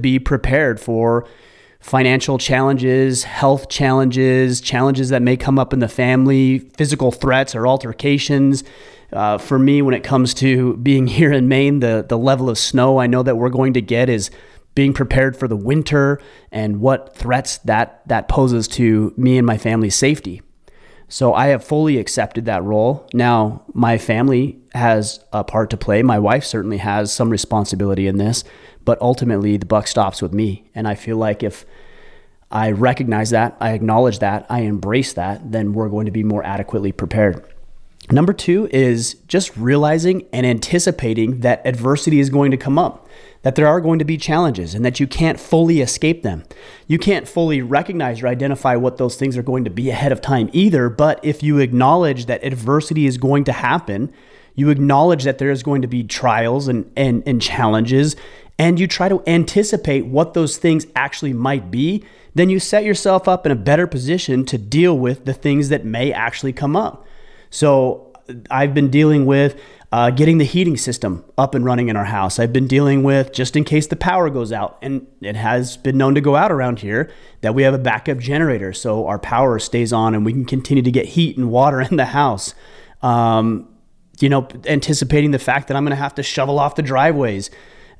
be prepared for financial challenges, health challenges, challenges that may come up in the family, physical threats or altercations. Uh, for me, when it comes to being here in Maine, the, the level of snow I know that we're going to get is being prepared for the winter and what threats that, that poses to me and my family's safety. So I have fully accepted that role. Now, my family has a part to play. My wife certainly has some responsibility in this, but ultimately the buck stops with me. And I feel like if I recognize that, I acknowledge that, I embrace that, then we're going to be more adequately prepared. Number two is just realizing and anticipating that adversity is going to come up, that there are going to be challenges, and that you can't fully escape them. You can't fully recognize or identify what those things are going to be ahead of time either. But if you acknowledge that adversity is going to happen, you acknowledge that there is going to be trials and, and, and challenges, and you try to anticipate what those things actually might be, then you set yourself up in a better position to deal with the things that may actually come up. So I've been dealing with uh, getting the heating system up and running in our house. I've been dealing with just in case the power goes out, and it has been known to go out around here that we have a backup generator so our power stays on and we can continue to get heat and water in the house. Um, you know, anticipating the fact that I'm going to have to shovel off the driveways.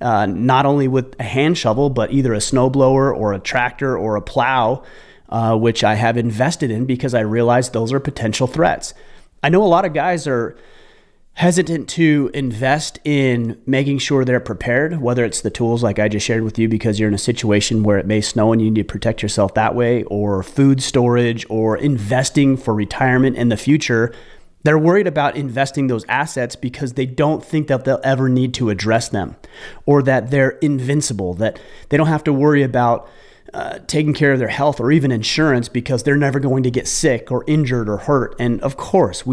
Uh, not only with a hand shovel, but either a snowblower or a tractor or a plow, uh, which I have invested in because I realize those are potential threats. I know a lot of guys are hesitant to invest in making sure they're prepared, whether it's the tools like I just shared with you because you're in a situation where it may snow and you need to protect yourself that way, or food storage, or investing for retirement in the future. They're worried about investing those assets because they don't think that they'll ever need to address them or that they're invincible, that they don't have to worry about uh, taking care of their health or even insurance because they're never going to get sick or injured or hurt. And of course, we